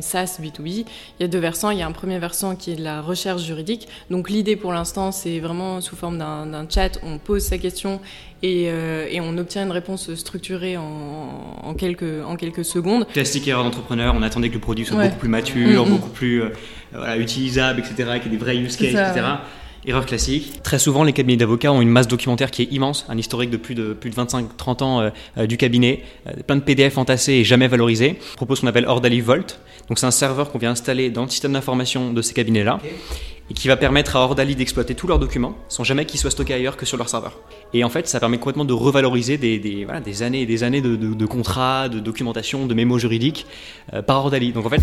une SaaS B2B. Il y a deux versants. Il y a un premier versant qui est de la recherche juridique. Donc l'idée pour l'instant, c'est vraiment sous forme d'un chat. On pose sa question et, euh, et, on obtient une réponse structurée en, en, quelques, en quelques secondes. Classique erreur d'entrepreneur, on attendait que le produit soit beaucoup plus mature, mm-hmm. beaucoup plus euh, voilà, utilisable, etc., qu'il y ait des vrais use cases, etc. Erreur classique. Très souvent, les cabinets d'avocats ont une masse documentaire qui est immense, un historique de plus de, plus de 25-30 ans euh, euh, du cabinet, euh, plein de PDF entassés et jamais valorisés. On propose ce qu'on appelle Ordali Vault. Donc, c'est un serveur qu'on vient installer dans le système d'information de ces cabinets-là. Et qui va permettre à Ordali d'exploiter tous leurs documents sans jamais qu'ils soient stockés ailleurs que sur leur serveur. Et en fait, ça permet complètement de revaloriser des, des, voilà, des années et des années de, de, de, contrats, de documentation, de mémos juridiques par Ordali. Donc en fait.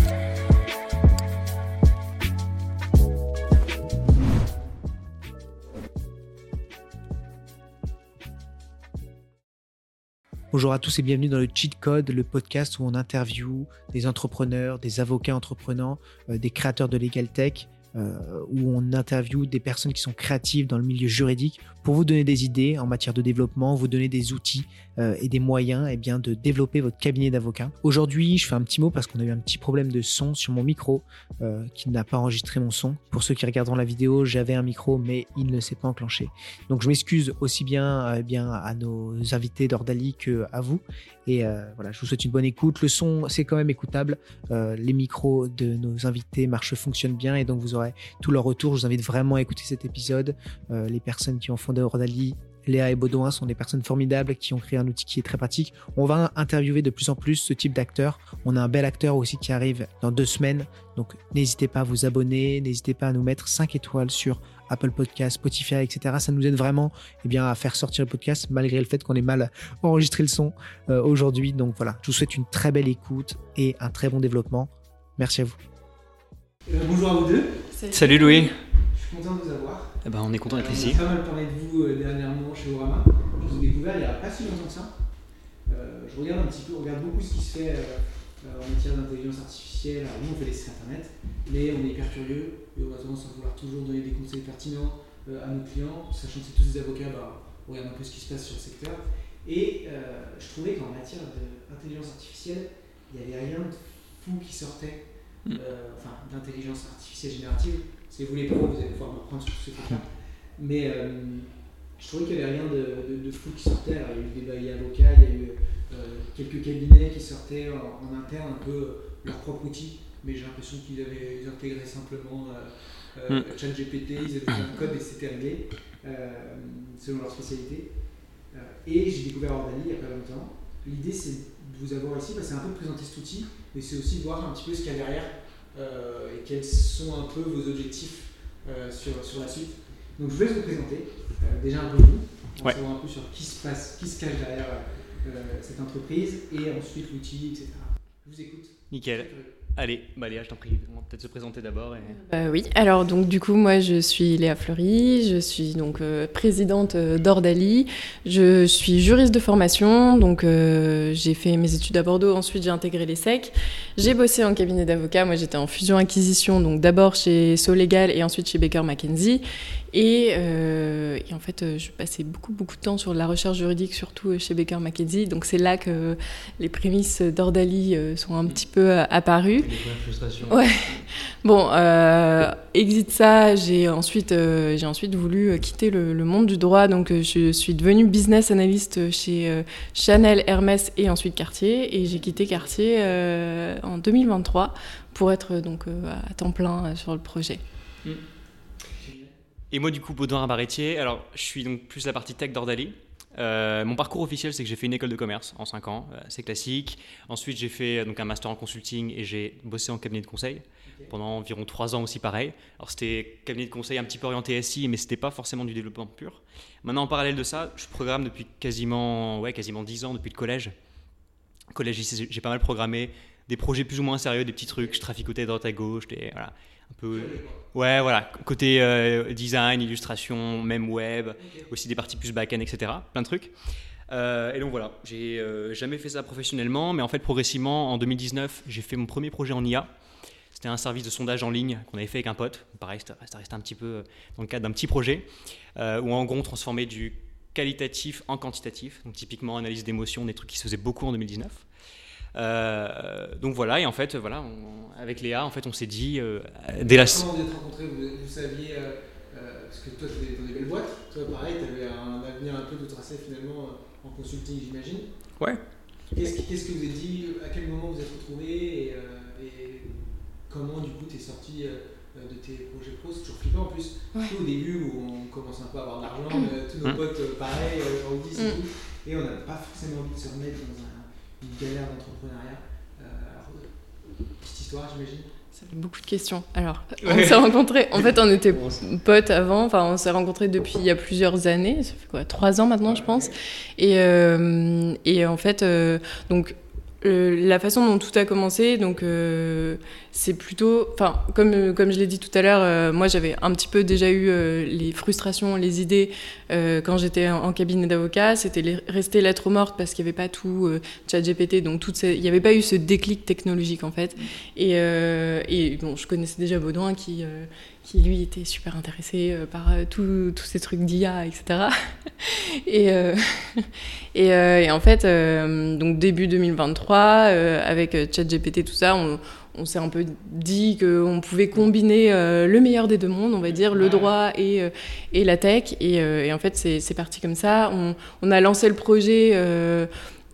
Bonjour à tous et bienvenue dans le Cheat Code, le podcast où on interview des entrepreneurs, des avocats entreprenants, euh, des créateurs de Legal Tech euh, où on interviewe des personnes qui sont créatives dans le milieu juridique pour vous donner des idées en matière de développement, vous donner des outils euh, et des moyens eh bien, de développer votre cabinet d'avocat. Aujourd'hui, je fais un petit mot parce qu'on a eu un petit problème de son sur mon micro euh, qui n'a pas enregistré mon son. Pour ceux qui regarderont la vidéo, j'avais un micro mais il ne s'est pas enclenché. Donc je m'excuse aussi bien, eh bien à nos invités d'Ordali que à vous. Et voilà, je vous souhaite une bonne écoute. Le son, c'est quand même écoutable. les micros de nos invités marchent, fonctionnent bien et donc vous aurez tout leur retour. Je vous invite vraiment à écouter cet épisode. Euh, les personnes qui ont fondé Ordali, Léa et Baudouin sont des personnes formidables qui ont créé un outil qui est très pratique. On va interviewer de plus en plus ce type d'acteurs. On a un bel acteur aussi qui arrive dans deux semaines. Donc n'hésitez pas à vous abonner, n'hésitez pas à nous mettre 5 étoiles sur Apple Podcast, Spotify, etc. Ça nous aide vraiment eh bien, à faire sortir le podcast malgré le fait qu'on ait mal enregistré le son euh, aujourd'hui. Donc voilà, je vous souhaite une très belle écoute et un très bon développement. Merci à vous. Euh, bonjour à vous deux. Salut, Louis. Je suis content de vous avoir. Eh ben, on est content d'être ici. On a pas mal parlé de vous euh, dernièrement chez Orama. Je vous ai découvert il n'y a pas si longtemps que ça. Euh, je regarde un petit peu, on regarde beaucoup ce qui se fait en matière d'intelligence artificielle. Alors, nous, on fait des sites internet, mais on est hyper curieux et on a tendance à vouloir toujours donner des conseils pertinents à nos clients, sachant que c'est tous des avocats, bah, on regarde un peu ce qui se passe sur le secteur. Et je trouvais qu'en matière d'intelligence artificielle, il n'y avait rien de fou qui sortait Mm. Euh, enfin, d'intelligence artificielle générative. Si vous voulez pas, vous allez pouvoir me reprendre sur ce truc-là. Mais euh, je trouvais qu'il n'y avait rien de, de, fou qui sortait. il y a eu des avocats, il y a eu euh, quelques cabinets qui sortaient en, interne un peu leur propre outil, mais j'ai l'impression qu'ils avaient intégré simplement euh, mm. ChatGPT, ils avaient un code et c'était réglé selon leur spécialité. et j'ai découvert Ordali il n'y a pas longtemps. L'idée c'est de vous avoir ici, c'est un peu de présenter cet outil, mais c'est aussi de voir un petit peu ce qu'il y a derrière euh, et quels sont un peu vos objectifs euh, sur, sur la suite. Donc je vais vous présenter euh, déjà un peu vous, va savoir un peu sur qui se passe, qui se cache derrière cette entreprise et ensuite l'outil, etc. Je vous écoute. Nickel. Allez, bah Léa, je t'en prie, peut-être se présenter d'abord. Euh, oui, alors donc du coup, moi je suis Léa Fleury, je suis donc euh, présidente euh, d'Ordali, je suis juriste de formation, donc j'ai fait mes études à Bordeaux, ensuite j'ai intégré l'ESSEC, j'ai bossé en cabinet d'avocat, moi j'étais en fusion-acquisition, donc d'abord chez Solegal et ensuite chez Baker McKenzie, et, euh, et, en fait, euh, je passais beaucoup, beaucoup de temps sur la recherche juridique, surtout chez Baker McKenzie. Donc c'est là que les prémices d'Ordali euh, sont un petit peu apparues. Ouais. Bon, euh, exit ça, j'ai ensuite, j'ai ensuite voulu quitter le, le, monde du droit. Donc je suis devenue business analyst chez Chanel, Hermès et ensuite Cartier. Et j'ai quitté Cartier en 2023 pour être donc à temps plein sur le projet. Mm. Et moi, du coup, Baudouin Barretier. Alors, je suis donc plus la partie tech d'Ordali. Euh, mon parcours officiel, c'est que j'ai fait une école de commerce en 5 ans, euh, c'est classique. Ensuite, j'ai fait donc un master en consulting et j'ai bossé en cabinet de conseil pendant environ 3 ans aussi, pareil. Alors, c'était cabinet de conseil un petit peu orienté SI, mais c'était pas forcément du développement pur. Maintenant, en parallèle de ça, je programme depuis quasiment, ouais, quasiment 10 ans, depuis le collège. Collège, j'ai pas mal programmé des projets plus ou moins sérieux, des petits trucs. Je traficotais droite à gauche, voilà, un peu. Ouais, voilà, côté euh, design, illustration, même web, aussi des parties plus back-end, etc. Plein de trucs. Euh, et donc voilà, j'ai euh, jamais fait ça professionnellement, mais en fait progressivement, en 2019, j'ai fait mon premier projet en IA. C'était un service de sondage en ligne qu'on avait fait avec un pote. Pareil, ça restait un petit peu dans le cadre d'un petit projet, où en gros on transformait du qualitatif en quantitatif. Donc typiquement analyse d'émotions, des trucs qui se faisaient beaucoup en 2019. Euh, donc voilà, et en fait, voilà, avec Léa, en fait, on s'est dit, euh, dès la... Comment vous êtes rencontrés vous, vous saviez, euh, euh, parce que toi, tu étais dans des belles boîtes, toi, pareil, tu avais un avenir un peu de tracé finalement euh, en consulting, j'imagine. Ouais. Qu'est-ce qu'est-ce que vous avez dit À quel moment vous êtes retrouvés et, euh, et comment, du coup, tu es sorti euh, de tes projets pro? C'est toujours flippant en plus. Ouais. Surtout au début où on commence un peu à avoir de l'argent, euh, tous nos Mm. potes, pareil, euh, en 10 et Mm. tout, et on n'a pas forcément envie de se remettre dans un- une galère d'entrepreneuriat. Euh, euh, petite histoire, j'imagine. Ça fait beaucoup de questions. Alors, on Ouais. s'est rencontrés. En fait, on était potes avant. Enfin, on s'est rencontrés depuis il y a plusieurs années. Ça fait quoi Trois ans maintenant, je pense. Et, euh, et en fait, euh, donc. Euh, la façon dont tout a commencé, donc euh, c'est plutôt, enfin comme euh, comme je l'ai dit tout à l'heure, euh, moi j'avais un petit peu déjà eu euh, les frustrations, les idées euh, quand j'étais en, en cabinet d'avocat. C'était rester lettre morte parce qu'il n'y avait pas tout euh, ChatGPT, donc toutes ces- il n'y avait pas eu ce déclic technologique en fait. Et, euh, et bon, je connaissais déjà Baudouin qui, euh, qui lui était super intéressé euh, par euh, tout- tous ces trucs d'IA, etc. et, euh, et, et en fait, donc début 2023, euh, avec ChatGPT, tout ça, on, on s'est un peu dit qu'on pouvait combiner le meilleur des deux mondes, on va dire, le droit et, et la tech. Et, et en fait, c'est c'est parti comme ça. On, on a lancé le projet.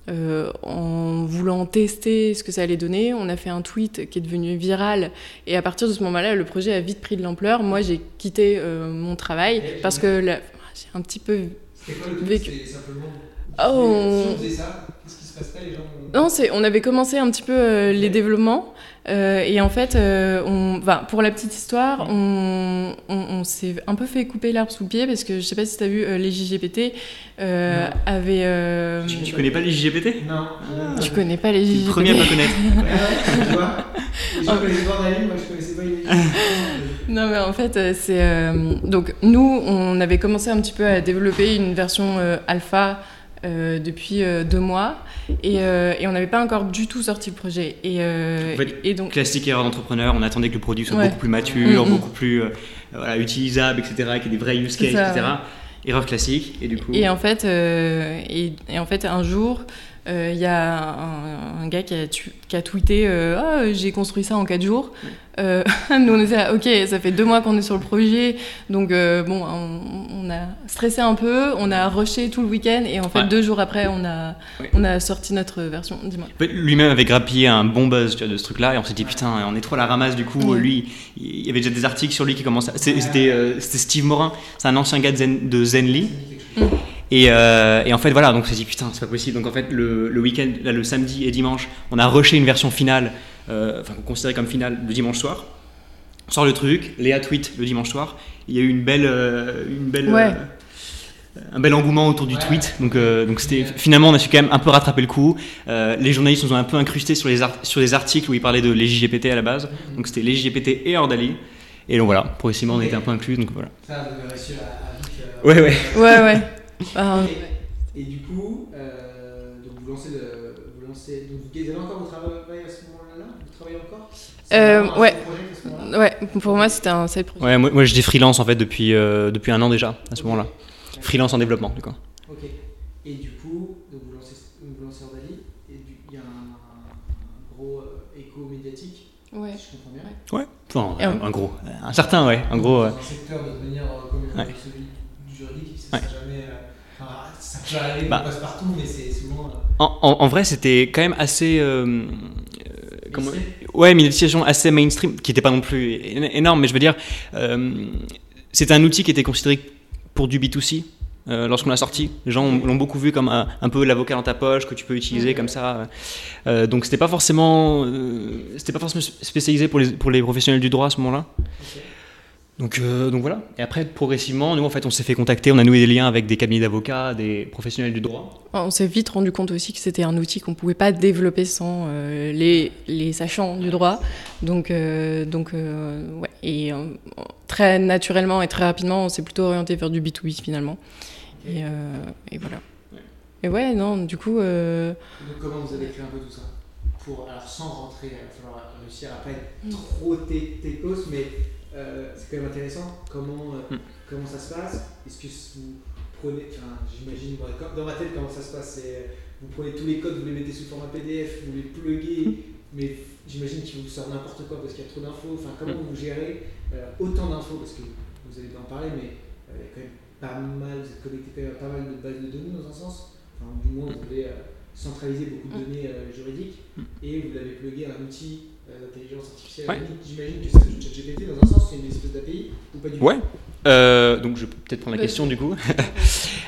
Euh, en voulant tester ce que ça allait donner. On a fait un tweet qui est devenu viral et à partir de ce moment-là, le projet a vite pris de l'ampleur. Moi, j'ai quitté euh, mon travail parce que la- j'ai un petit peu... Quoi le Vécu. Simplement. Oh, Si on on- faisait ça, qu'est-ce qui se passerait Les gens? Non, c'est, on avait commencé un petit peu euh, les développements euh, et en fait, euh, on, enfin, pour la petite histoire, on, on, on s'est un peu fait couper l'herbe sous le pied parce que je sais pas si tu as vu, euh, les JGPT euh, Non. avaient... euh, Tu, tu connais pas les JGPT Non. tu connais pas les Tu es JGPT le premier à pas connaître. Ouais, tu vois Les gens connaissaient Bordali, moi je connaissais pas les. Non, mais en fait, c'est. euh, donc, nous, on avait commencé un petit peu à développer une version euh, alpha euh, depuis euh, deux mois et, euh, et on n'avait pas encore du tout sorti le projet. Et, En fait, et donc. Classique erreur d'entrepreneur, on attendait que le produit soit Ouais. beaucoup plus mature, Mm, mm. beaucoup plus voilà, utilisable, etc., qu'il y ait des vrais use cases, etc. Erreur classique, et du coup. Et en fait, et, et en fait un jour, euh, il y a un, un gars qui a, tu- qui a tweeté euh, Ah, j'ai construit ça en 4 jours. Euh, nous, on était là, ok, ça fait deux mois qu'on est sur le projet, donc euh, bon, on, on a stressé un peu, on a rushé tout le week-end, et en fait, Ouais. deux jours après, on a, Ouais. on a sorti notre version. Dis-moi. Lui-même avait grappillé un bon buzz de ce truc-là et on s'est dit putain on est trop à la ramasse du coup lui il y avait déjà des articles sur lui qui commençaient c'était euh, Steve Morin c'est un ancien gars de, Zen, de Zenly et, euh, et en fait voilà donc on s'est dit putain c'est pas possible donc en fait le, le week-end là, le samedi et dimanche on a rushé une version finale euh, enfin qu'on considérait comme finale le dimanche soir on sort le truc Léa tweet le dimanche soir il y a eu une belle euh, une belle Ouais. euh, un bel engouement autour du Ouais. tweet donc euh, donc c'était finalement on a su quand même un peu rattraper le coup euh, les journalistes nous ont un peu incrusté sur les, art- sur les articles où ils parlaient de les JGPT à la base. Donc c'était les JGPT et Ordali. Et donc voilà, progressivement on était un peu inclus. Donc voilà. Ça, vous avez réussi à, Ouais, ouais. Ouais, ouais. Ben, Et, et du coup, euh, donc vous lancez le. Vous lancez, donc vous avez encore votre travail à ce moment-là? Vous travaillez encore? C'est Euh, ouais. moment-là? Ouais, pour moi, c'était un side project. Ouais, moi, moi j'étais freelance en fait depuis, euh, depuis un an déjà, à ce moment-là. Freelance en développement, du coup. Ok. Et du coup, donc vous lancez, vous lancez Ordali, et il y a un, un gros euh, écho médiatique, Ouais. si je comprends bien. Ouais. Enfin, un, un gros. Un certain, ouais. Un gros. euh, un secteur de devenir euh, comme Ouais. celui du juridique, ça Ouais. Bah. on passe partout, mais c'est souvent. euh, En, en- en vrai, c'était quand même assez. euh, euh, comment-. Ouais, mais une utilisation assez mainstream, qui n'était pas non plus énorme, mais je veux dire, euh, c'était un outil qui était considéré pour du B2C. euh, lorsqu'on l'a sorti, les gens ont- l'ont beaucoup vu comme un, un peu l'avocat dans ta poche que tu peux utiliser comme ça. Euh, donc c'était pas forcément, euh, c'était pas forcément spécialisé pour les, pour les professionnels du droit à ce moment-là. Ok. Donc, euh, donc voilà. Et après, progressivement, nous en fait, on s'est fait contacter, on a noué des liens avec des cabinets d'avocats, des professionnels du droit. On s'est vite rendu compte aussi que c'était un outil qu'on pouvait pas développer sans euh, les, les sachants du droit. Donc, euh, donc euh, ouais. Et euh, très naturellement et très rapidement, on s'est plutôt orienté vers du B2B finalement. Et, euh, et voilà. Ouais. Et ouais, non, du coup, euh, Donc comment vous avez créé un peu tout ça? Pour, alors sans rentrer, il va falloir réussir à pas être Mm. trop techos, mais euh, c'est quand même intéressant. Comment, euh, Mm. comment ça se passe Est-ce que vous prenez, enfin j'imagine, dans ma tête comment ça se passe, c'est euh, vous prenez tous les codes, vous les mettez sous format PDF, vous les pluguez, mais j'imagine qu'il vous sort n'importe quoi parce qu'il y a trop d'infos. Enfin, comment vous gérez euh, autant d'infos Parce que vous allez en parler, mais il y a quand même pas mal, vous êtes connecté à pas mal de bases de données dans un sens. Enfin, du moins, vous avez centralisé beaucoup de données juridiques et vous l'avez plugué à un outil euh, d'intelligence artificielle. Ouais. J'imagine que c'est ChatGPT dans un sens, c'est une espèce d'API ou pas du tout Ouais. Euh, donc je peux peut-être prendre la Vas-y. question du coup.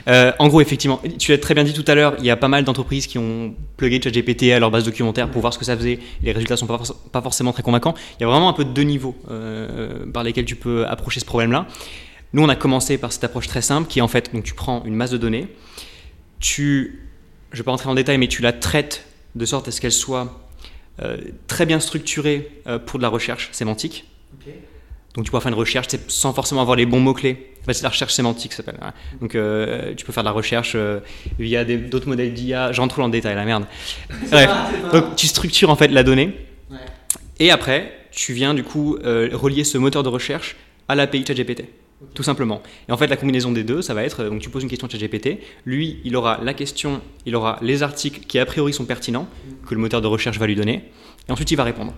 Euh, en gros, effectivement, tu l'as très bien dit tout à l'heure, il y a pas mal d'entreprises qui ont plugué ChatGPT à leur base documentaire pour voir ce que ça faisait. Les résultats sont pas, forc- pas forcément très convaincants. Il y a vraiment un peu deux niveaux euh, par lesquels tu peux approcher ce problème-là. Nous, on a commencé par cette approche très simple qui est en fait, donc tu prends une masse de données, tu, je vais pas rentrer en détail, mais tu la traites de sorte à ce qu'elle soit euh, très bien structurée euh, pour de la recherche sémantique. Donc tu pourras faire une recherche sans forcément avoir les bons mots-clés. En fait, c'est la recherche sémantique, ça s'appelle. hein. Donc euh, tu peux faire de la recherche euh, via d'autres modèles d'IA. J'entre trop dans le détail, la merde. Bref. pas- pas- Donc tu structures en fait la donnée. Ouais. Et après, tu viens du coup euh, relier ce moteur de recherche à l'API ChatGPT. Tout simplement. Et en fait, la combinaison des deux, ça va être, euh, donc tu poses une question à ChatGPT, lui, il aura la question, il aura les articles qui a priori sont pertinents, que le moteur de recherche va lui donner, et ensuite il va répondre.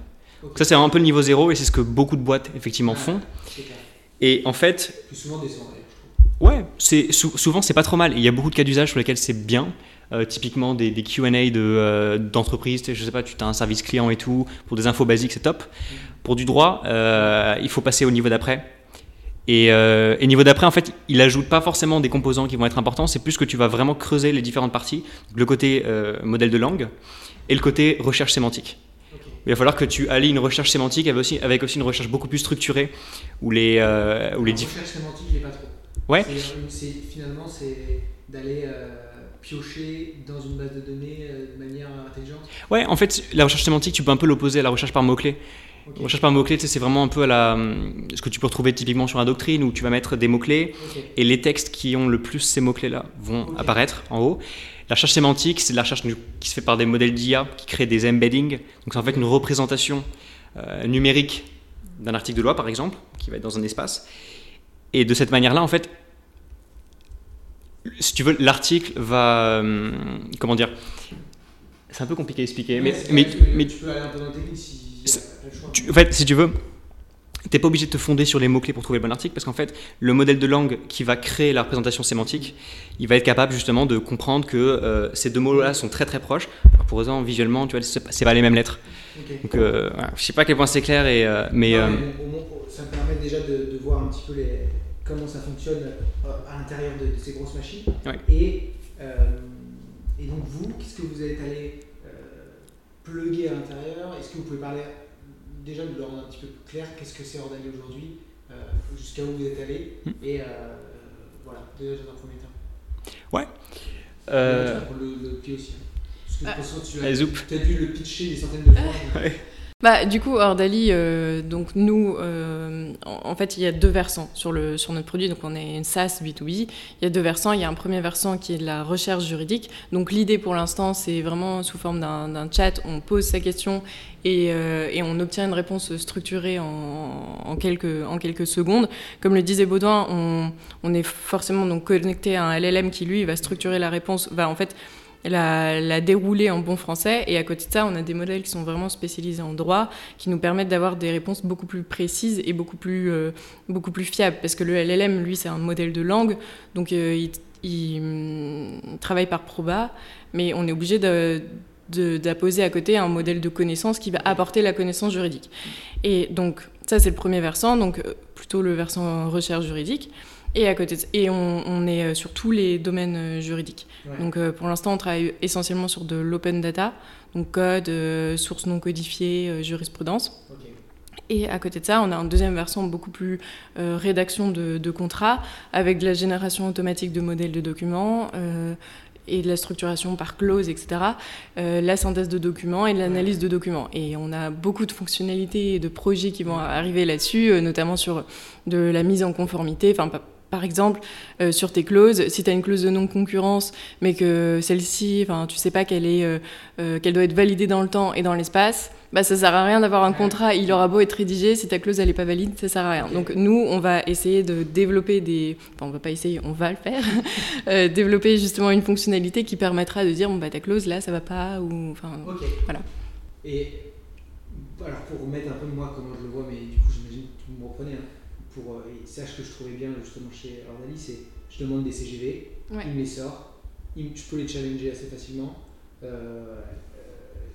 Ça, c'est un peu le niveau zéro, et c'est ce que beaucoup de boîtes, effectivement, font. C'est clair. Et en fait, Plus souvent des sondages, je trouve. Ouais, c'est sou- souvent c'est pas trop mal. Il y a beaucoup de cas d'usage sur lesquels c'est bien. Euh, typiquement des, des Q&A de, euh, je sais pas, tu as un service client et tout, pour des infos basiques, c'est top. Pour du droit, euh, il faut passer au niveau d'après. Et, euh, et niveau d'après, en fait, il ajoute pas forcément des composants qui vont être importants, c'est plus que tu vas vraiment creuser les différentes parties, le côté euh, modèle de langue et le côté recherche sémantique. Il va falloir que tu allies une recherche sémantique avec aussi, avec aussi une recherche beaucoup plus structurée, où les, euh, où les La diff- recherche sémantique, est pas trop. Ouais. C'est- c'est- finalement, c'est d'aller euh, piocher dans une base de données euh, de manière intelligente. Ouais, en fait, la recherche sémantique, tu peux un peu l'opposer à la recherche par mots-clés. Ok. La recherche par mots-clés, c'est vraiment un peu à la, ce que tu peux retrouver typiquement sur la doctrine, où tu vas mettre des mots-clés, et les textes qui ont le plus ces mots-clés-là vont apparaître en haut. La recherche sémantique, c'est de la recherche qui se fait par des modèles d'IA qui créent des embeddings. Donc c'est en fait une représentation euh, numérique d'un article de loi, par exemple, qui va être dans un espace. Et de cette manière-là, en fait, si tu veux, l'article va... hum, comment dire C'est un peu compliqué à expliquer, mais, tu peux- mais tu peux aller un peu dans le technique si tu- en fait, si tu veux, t'es pas obligé de te fonder sur les mots-clés pour trouver le bon article, parce qu'en fait, le modèle de langue qui va créer la représentation sémantique, il va être capable justement de comprendre que euh, ces deux mots-là sont très très proches. Alors pour autant, visuellement, tu vois, c'est pas, les mêmes lettres. Ok. Donc, euh, voilà. je sais pas à quel point c'est clair, et, euh, mais Non, mais au moins, ça me permet déjà de, de voir un petit peu les, comment ça fonctionne à l'intérieur de, de ces grosses machines. Ouais. Et, et donc vous, qu'est-ce que vous êtes allé euh, plugger à l'intérieur Est-ce que vous pouvez parler déjà de le rendre un petit peu plus clair Qu'est-ce que c'est Ordali aujourd'hui euh, Jusqu'à où vous êtes allé Hmm. Et euh, voilà, déjà dans un premier temps. euh, Tu vas prendre le, le pied aussi. hein. Parce que Ah. de toute façon, tu zoup. as, dû le pitcher des centaines de fois. Bah, du coup, Ordali, euh, donc nous, euh, en, fait, il y a deux versants sur, le, sur notre produit. Donc, on est une SaaS B2B. Il y a deux versants. Il y a un premier versant qui est de la recherche juridique. Donc, l'idée pour l'instant, c'est vraiment sous forme d'un chat. On pose sa question et, euh, et on obtient une réponse structurée en, en, quelques, en quelques secondes. Comme le disait Baudouin, on, on est forcément donc connecté à un LLM qui, lui, va structurer la réponse, va en fait la, la dérouler en bon français. Et à côté de ça, on a des modèles qui sont vraiment spécialisés en droit, qui nous permettent d'avoir des réponses beaucoup plus précises et beaucoup plus, euh, beaucoup plus fiables. Parce que le LLM, lui, c'est un modèle de langue, donc euh, il, hum, travaille par proba, mais on est obligé de- d'apposer à côté un modèle de connaissance qui va apporter la connaissance juridique. Et donc, ça, c'est le premier versant, donc euh, plutôt le versant recherche juridique. Et à côté de- et on, on est euh, sur tous les domaines euh, juridiques. Ouais. Donc euh, pour l'instant, on travaille essentiellement sur de l'open data, donc code, euh, sources non codifiées, euh, jurisprudence. Et à côté de ça, on a un deuxième versant beaucoup plus rédaction de, de contrats, avec de la génération automatique de modèles de documents et de la structuration par clause, etc. euh, la synthèse de documents et de l'analyse de documents. Et on a beaucoup de fonctionnalités et de projets qui vont arriver là-dessus, euh, notamment sur de la mise en conformité. Enfin, par exemple, euh, sur tes clauses, si tu as une clause de non-concurrence, mais que celle-ci, tu sais pas qu'elle est, euh, euh, qu'elle doit être validée dans le temps et dans l'espace, bah, ça sert à rien d'avoir un contrat. Il aura beau être rédigé, si ta clause elle est pas valide, ça sert à rien. Donc nous, on va essayer de développer des, enfin, on va pas essayer, on va le faire, développer justement une fonctionnalité qui permettra de dire bon bah ta clause là ça va pas ou enfin. Voilà. Et alors pour remettre un peu moi comment je le vois, mais du coup j'imagine que vous me reprenez, hein, pour, euh, et ce que je trouvais bien justement chez Ordali, c'est je demande des CGV, Ouais. il me les sort, il- je peux les challenger assez facilement, euh,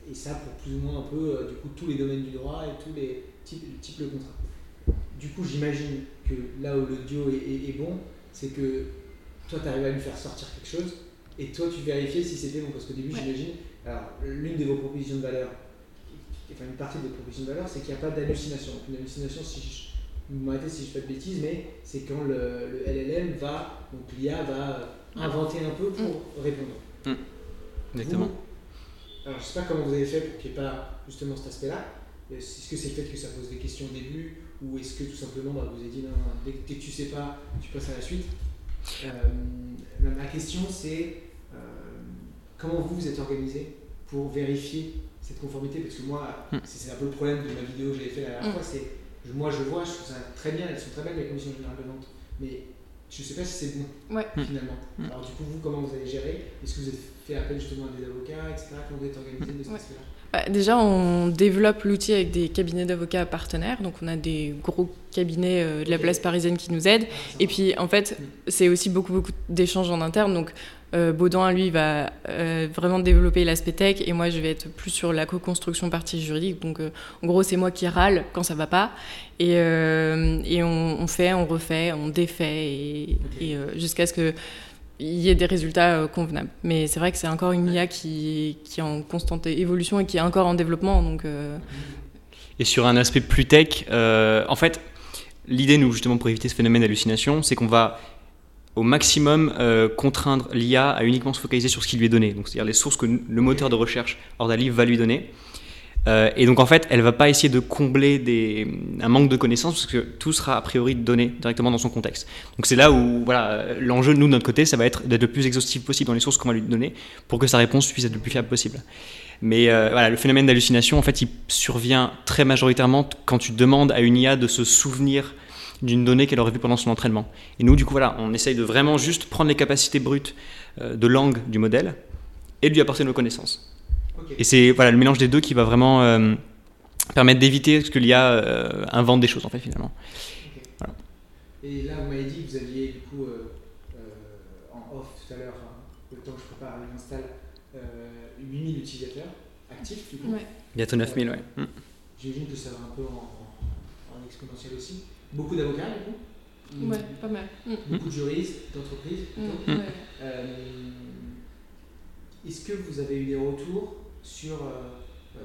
et ça pour plus ou moins un peu euh, du coup tous les domaines du droit et tous les types, types de contrats. Du coup j'imagine que là où le duo est, est- est bon, c'est que toi tu arrives à lui faire sortir quelque chose, et toi tu vérifies si c'était bon, parce qu'au début Ouais. j'imagine, alors l'une de vos propositions de valeur, enfin une partie de votre proposition de valeur, c'est qu'il n'y a pas d'hallucination. Une hallucination, si je, m'arrêtez si je fais pas de bêtises, mais c'est quand le, le LLM va, donc l'IA va euh, inventer un peu pour répondre. Exactement. Vous- alors je sais pas comment vous avez fait pour qu'il n'y ait pas justement cet aspect-là. Est-ce que c'est le fait que ça pose des questions au début ou est-ce que tout simplement bah, vous avez dit non, non, dès, que- dès que tu sais pas, tu passes à la suite Euh, ma, question c'est euh, comment vous vous êtes organisé pour vérifier cette conformité? Parce que moi, Hmm. c'est un peu le problème de ma vidéo que j'avais fait la dernière Hmm. fois, c'est moi je vois, je trouve ça très bien, elles sont très belles les commissions générales de vente, mais je sais pas si c'est bon Ouais. Hmm. finalement. Hmm. Alors du coup vous comment vous avez géré Est-ce que vous avez fait appel justement à des avocats, etc. Comment vous êtes organisé de cet Ouais. aspect-là? Bah, déjà, on développe l'outil avec des cabinets d'avocats partenaires. Donc, on a des gros cabinets euh, de la place parisienne qui nous aident. Et puis, en fait, c'est aussi beaucoup, beaucoup d'échanges en interne. Donc, euh, Baudouin, lui, va euh, vraiment développer l'aspect tech. Et moi, je vais être plus sur la co-construction partie juridique. Donc, en gros, c'est moi qui râle quand ça va pas. Et, on, fait, on refait, on défait. Et, jusqu'à ce que il y ait des résultats euh, convenables. Mais c'est vrai que c'est encore une IA qui, est en constante évolution et qui est encore en développement. Donc, euh, Et sur un aspect plus tech, euh, en fait, l'idée, nous, justement, pour éviter ce phénomène d'hallucination, c'est qu'on va au maximum contraindre l'IA à uniquement se focaliser sur ce qui lui est donné. C'est-à-dire les sources que le moteur de recherche Ordali va lui donner. Euh, et donc, en fait, elle va pas essayer de combler des, un manque de connaissances parce que tout sera a priori donné directement dans son contexte. Donc, c'est là où voilà, l'enjeu, nous, de notre côté, ça va être d'être le plus exhaustif possible dans les sources qu'on va lui donner pour que sa réponse puisse être le plus fiable possible. Mais euh, voilà, le phénomène d'hallucination, en fait, il survient très majoritairement quand tu demandes à une IA de se souvenir d'une donnée qu'elle aurait vue pendant son entraînement. Et nous, du coup, voilà, on essaye de vraiment juste prendre les capacités brutes euh, de langue du modèle et de lui apporter nos connaissances. Et c'est voilà, le mélange des deux qui va vraiment euh, permettre d'éviter que l'IA euh, invente des choses, en fait, finalement. Voilà. Et là, vous m'avez dit que vous aviez du coup euh, euh, en off tout à l'heure, enfin, le temps que je prépare l'install, euh, 8000 utilisateurs actifs du coup. Ouais. Bientôt 9000, ouais. J'imagine que ça va un peu en, en- en exponentiel aussi. Beaucoup d'avocats du coup ouais, pas mal. Mm. Beaucoup de juristes, d'entreprises. Mm. Euh, Est-ce que vous avez eu des retours sur. euh,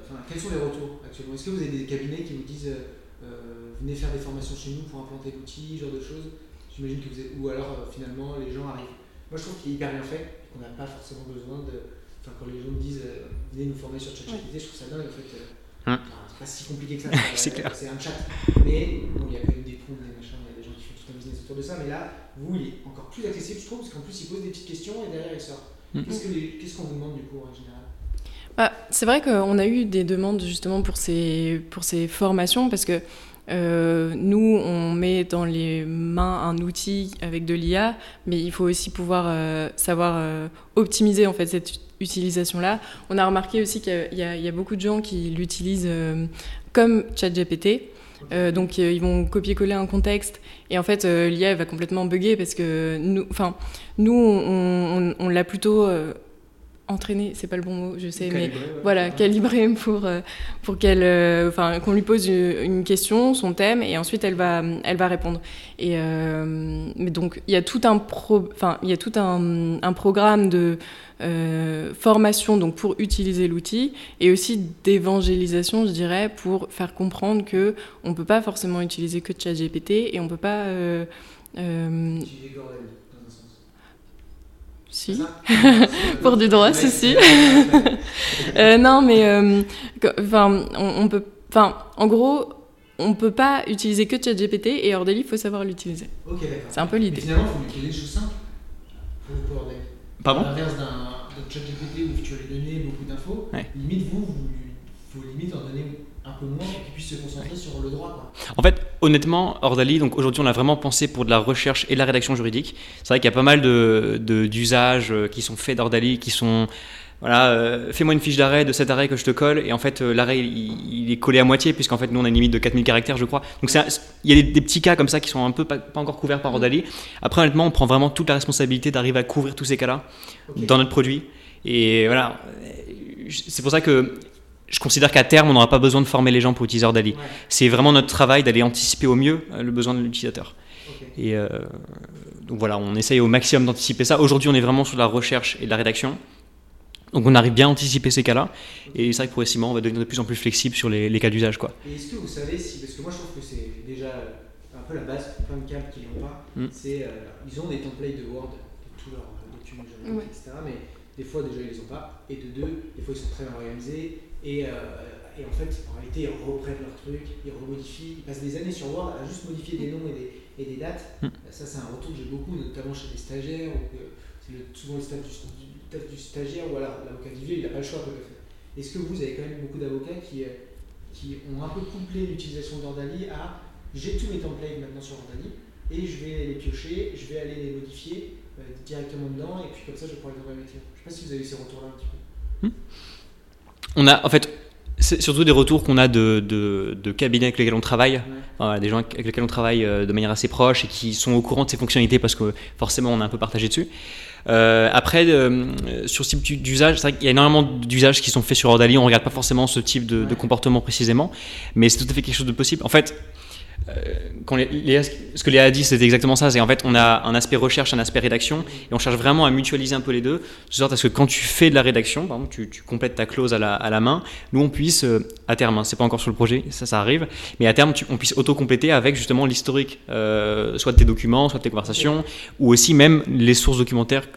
Enfin, quels sont les retours actuellement? Est-ce que vous avez des cabinets qui vous disent euh, euh, venez faire des formations chez nous pour implanter l'outil, ce genre de choses? J'imagine que vous êtes. Ou alors euh, finalement les gens arrivent. Moi je trouve qu'il est hyper bien fait, qu'on n'a pas forcément besoin de. Enfin, quand les gens me disent euh, venez nous former sur ChatGPT, je trouve ça dingue en fait. euh, Hum. enfin, c'est pas si compliqué que ça. C'est clair. C'est un chat. Mais bon, il y a quand même des prompts, des machins, il y a des gens qui font tout un business autour de ça. Mais là, vous, il est encore plus accessible, je trouve, parce qu'en plus, il pose des petites questions et derrière, il sort. Mm. Qu'est-ce qu'on vous demande du coup en général? Bah, c'est vrai qu'on a eu des demandes justement pour ces, pour ces formations parce que euh, nous, on met dans les mains un outil avec de l'IA, mais il faut aussi pouvoir euh, savoir euh, optimiser en fait cette ut- utilisation-là. On a remarqué aussi qu'il y a- beaucoup de gens qui l'utilisent comme ChatGPT. Donc ils vont copier-coller un contexte et en fait l'IA va complètement bugger parce que nous, nous on l'a plutôt entraîné, c'est pas le bon mot, je sais, mais ouais. voilà, calibré pour, euh, pour qu'elle, euh, enfin, qu'on lui pose une, question, son thème, et ensuite elle va, elle va répondre. Et euh, mais donc il y a tout un pro, enfin il y a tout un, un programme de euh, formation donc pour utiliser l'outil et aussi d'évangélisation, je dirais, pour faire comprendre que on peut pas forcément utiliser que ChatGPT et on peut pas euh, euh, Utiliser Gordon, dans un sens. Si. Pour du droit, si, si. Euh, non, mais euh, enfin, on, on peut, enfin, en gros, on peut pas utiliser que ChatGPT et Ordeli, il faut savoir l'utiliser. Ok, d'accord. C'est un peu l'idée. finalement, il faut créer des choses simples pour Power BI. Pardon? À l'inverse d'un ChatGPT où tu as les données, beaucoup d'infos, Ouais. limite vous, vous faut limite en donner un peu moins pour qu'il puisse se concentrer sur le droit. Quoi. En fait, honnêtement, Ordali, donc aujourd'hui, on l'a vraiment pensé pour de la recherche et de la rédaction juridique. C'est vrai qu'il y a pas mal de- de- d'usages euh, qui sont faits d'Ordali, qui sont voilà, euh, fais-moi une fiche d'arrêt de cet arrêt que je te colle, et en fait, euh, l'arrêt, il, il est collé à moitié, puisqu'en fait, nous, on a une limite de 4000 caractères, je crois. Donc, un- il y a des, des petits cas comme ça qui sont un peu pas, pas encore couverts par Rodali. Après, honnêtement, on prend vraiment toute la responsabilité d'arriver à couvrir tous ces cas-là dans notre produit. Et voilà, c'est pour ça que je considère qu'à terme, on n'aura pas besoin de former les gens pour utiliser Ordali. Ouais, C'est vraiment notre travail d'aller anticiper au mieux euh, le besoin de l'utilisateur. Et euh, donc voilà, on essaye au maximum d'anticiper ça. Aujourd'hui, on est vraiment sur la recherche et de la rédaction. Donc on arrive bien à anticiper ces cas-là. Et c'est vrai que progressivement, on va devenir de plus en plus flexible sur les, les cas d'usage. quoi. Et est-ce que vous savez si, parce que moi je trouve que c'est déjà euh, un peu la base pour plein de câbles qui l'ont pas, Mm. c'est euh, ils ont des templates de Word de tous leurs documents Ouais. etc. Mais des fois déjà ils les ont pas, et de deux, des fois ils sont très bien organisés, et, euh, et en fait en réalité ils reprennent leur truc, ils remodifient, ils passent des années sur Word à juste modifier des noms et des, et des dates. Mm. Ça c'est un retour que j'ai beaucoup, notamment chez les stagiaires, où c'est le- souvent le stade du, du, du stagiaire, ou alors l'avocat du vieux, il n'a pas le choix. de faire. Est-ce que vous avez quand même beaucoup d'avocats qui, euh, qui ont un peu couplé l'utilisation d'Ordali à j'ai tous mes templates maintenant sur Ordali et je vais les piocher, je vais aller les modifier euh, directement dedans et puis comme ça je pourrai les envoyer à mes clients. Je sais pas si vous avez eu ces retours-là un petit peu. On a, en fait, c'est surtout des retours qu'on a de, de, de cabinets avec lesquels on travaille, Voilà, des gens avec lesquels on travaille euh, de manière assez proche et qui sont au courant de ces fonctionnalités parce que forcément on a un peu partagé dessus. Euh, après, euh, sur ce type d'usage, c'est vrai qu'il y a énormément d'usages qui sont faits sur Ordali. On regarde pas forcément ce type de, de comportement précisément, mais c'est tout à fait quelque chose de possible. En fait, quand Léa- ce que Léa a dit, c'était exactement ça. C'est en fait, on a un aspect recherche, un aspect rédaction, et on cherche vraiment à mutualiser un peu les deux, de sorte à ce que quand tu fais de la rédaction, par exemple, tu, tu complètes ta clause à la, à la main, nous on puisse, euh, à terme, hein, c'est pas encore sur le projet, ça, ça arrive, mais à terme, tu- on puisse auto-compléter avec justement l'historique, euh, soit de tes documents, soit de tes conversations, ou aussi même les sources documentaires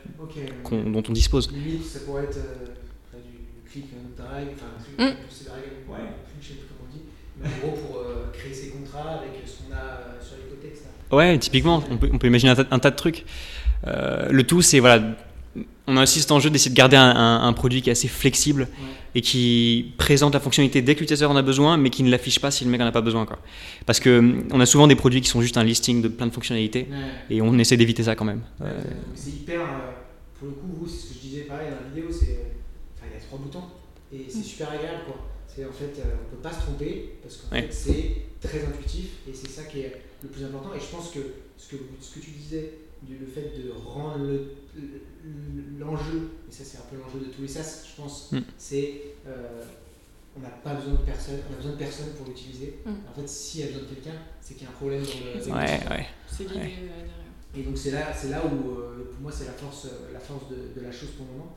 dont on dispose. Limite, ça pourrait être euh, enfin, du euh, enfin, Mm. c'est la règle, ouais, je sais plus comment on dit, mais en gros pour euh, créer ses contrats avec ce qu'on a euh, sur les côtés, etc. Ouais, typiquement, on peut, on peut imaginer un tas, un tas de trucs. Euh, le tout, c'est voilà, on a aussi cet enjeu d'essayer de garder un, un- un produit qui est assez flexible et qui présente la fonctionnalité dès que l'utilisateur en a besoin, mais qui ne l'affiche pas si le mec en a pas besoin. Quoi. Parce que on a souvent des produits qui sont juste un listing de plein de fonctionnalités Ouais. et on essaie d'éviter ça quand même. Ouais, Euh, c'est hyper. euh, pour le coup, vous, c'est ce que je disais pareil dans la vidéo, c'est. Enfin, il y a trois boutons et c'est super agréable quoi. C'est en fait, euh, on peut pas se tromper parce qu'en Ouais. fait, c'est très intuitif et c'est ça qui est le plus important. Et je pense que ce que, ce que tu disais, du, le fait de rendre le- le- l'enjeu, et ça c'est un peu l'enjeu de tous les SaaS, je pense, Mm. c'est. euh, on n'a pas besoin de personne, on a besoin de personne pour l'utiliser. Mm. En fait, s'il y a besoin de quelqu'un, c'est qu'il y a un problème dans le. ouais, ouais. C'est guidé Ouais. euh, derrière. Et donc c'est là, c'est là où euh, pour moi c'est la force, la force de, de la chose pour le moment.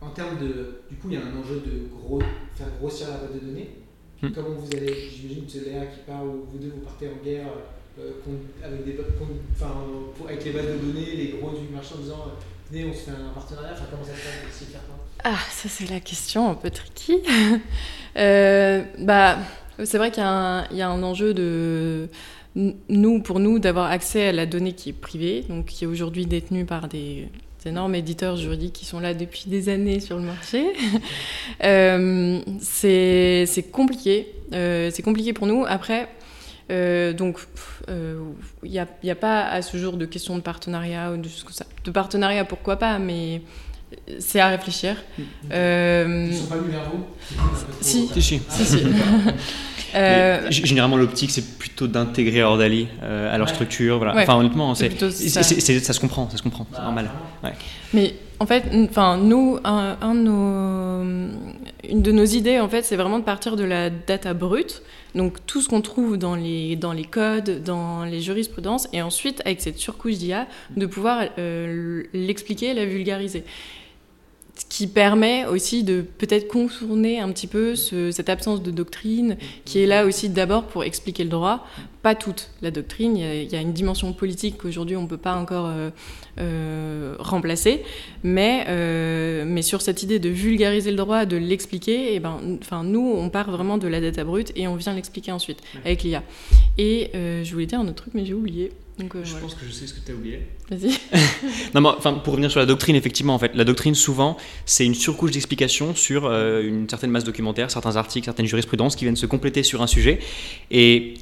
En termes de, du coup il y a un enjeu de gros, faire grossir la base de données. Hmm. Comment vous allez, j'imagine que c'est Léa qui part ou vous deux vous partez en guerre euh, contre- avec des, contre- enfin, pour- avec les bases de données, les gros du marché en disant euh, venez on se fait un partenariat. Enfin comment ça se passe faire Ah, ça c'est la question un peu tricky. Euh, bah, c'est vrai qu'il y, a un- il y a un enjeu de nous, pour nous, d'avoir accès à la donnée qui est privée, donc qui est aujourd'hui détenue par des énormes éditeurs juridiques qui sont là depuis des années sur le marché. Euh, c'est c'est compliqué. Euh, c'est compliqué pour nous. Après. euh, donc, pff, euh, il n'y a, il y a pas à ce jour de question de partenariat ou de choses comme ça. De partenariat, pourquoi pas, mais c'est à réfléchir. Euh, Ils sont pas venus vers vous? Si. si, si. Euh, généralement, l'optique, c'est plutôt d'intégrer Ordali euh, à leur Ouais. structure. Voilà. Ouais. Enfin, honnêtement, C'est ça. se comprend, ça se comprend, c'est normal. Mais en fait, enfin nous, un, un de nos, une de nos idées en fait, c'est vraiment de partir de la data brute, donc tout ce qu'on trouve dans les dans les codes, dans les jurisprudences, et ensuite avec cette surcouche d'IA, de pouvoir euh, l'expliquer, la vulgariser. Ce qui permet aussi de peut-être contourner un petit peu ce- cette absence de doctrine qui est là aussi d'abord pour expliquer le droit, pas toute la doctrine. Il y a, il y a une dimension politique qu'aujourd'hui on ne peut pas encore euh, euh, remplacer, mais, euh, mais sur cette idée de vulgariser le droit, de l'expliquer, et ben, enfin nous on part vraiment de la data brute et on vient l'expliquer ensuite avec l'IA. Et je voulais dire un autre truc mais j'ai oublié. Donc euh, Je voilà. pense que je sais ce que tu as oublié. Vas-y. Non, mais enfin, pour revenir sur la doctrine, effectivement, en fait, la doctrine, souvent, c'est une surcouche d'explication sur euh, une certaine masse documentaire, certains articles, certaines jurisprudences qui viennent se compléter sur un sujet. Et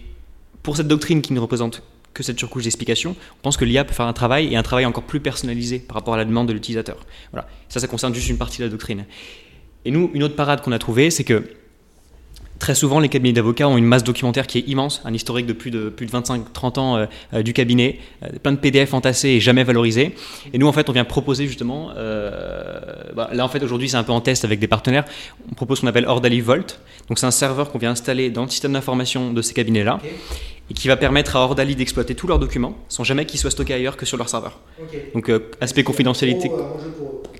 pour cette doctrine qui ne représente que que cette surcouche d'explication. On pense que l'IA peut faire un travail et un travail encore plus personnalisé par rapport à la demande de l'utilisateur. Voilà. Ça, ça concerne juste une partie de la doctrine. Et nous, une autre parade qu'on a trouvée, c'est que Très souvent, les cabinets d'avocats ont une masse documentaire qui est immense, un historique de plus de, plus de 25-30 ans euh, euh, du cabinet, euh, plein de PDF entassés et jamais valorisés. Et nous, en fait, on vient proposer justement, bah, là en fait aujourd'hui c'est un peu en test avec des partenaires, on propose ce qu'on appelle Ordali Vault. Donc c'est un serveur qu'on vient installer dans le système d'information de ces cabinets-là et qui va permettre à Ordali d'exploiter tous leurs documents sans jamais qu'ils soient stockés ailleurs que sur leur serveur. Donc euh, aspect confidentialité.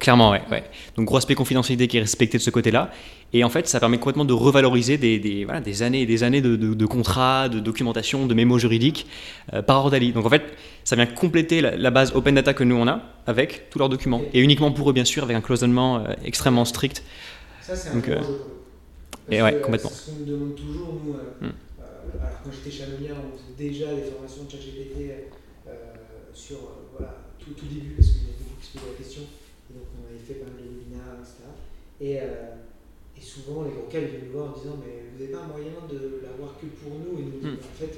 Clairement, ouais, ouais, Donc gros aspect confidentialité qui est respecté de ce côté-là. Et en fait, ça permet complètement de revaloriser des, des, voilà, des années et des années de, de, contrats, de documentation, de mémos juridiques euh, par Ordali. Donc en fait, ça vient compléter la, base open data que nous on a avec tous leurs documents. Et uniquement pour eux, bien sûr, avec un cloisonnement euh, extrêmement strict. Ça, c'est un Donc, et ouais, complètement. Ce qu'on nous demande toujours, nous. Hmm alors quand j'étais chez Anonia, on faisait déjà des formations de ChatGPT euh, sur euh, voilà, tout, tout début, parce qu'il y avait beaucoup qui se posaient la question. Et donc on avait fait pas mal de webinaires, etc. Et, euh, et souvent, les gros cas viennent nous voir en disant Mais vous n'avez pas un moyen de l'avoir que pour nous? Et nous, mm. en fait,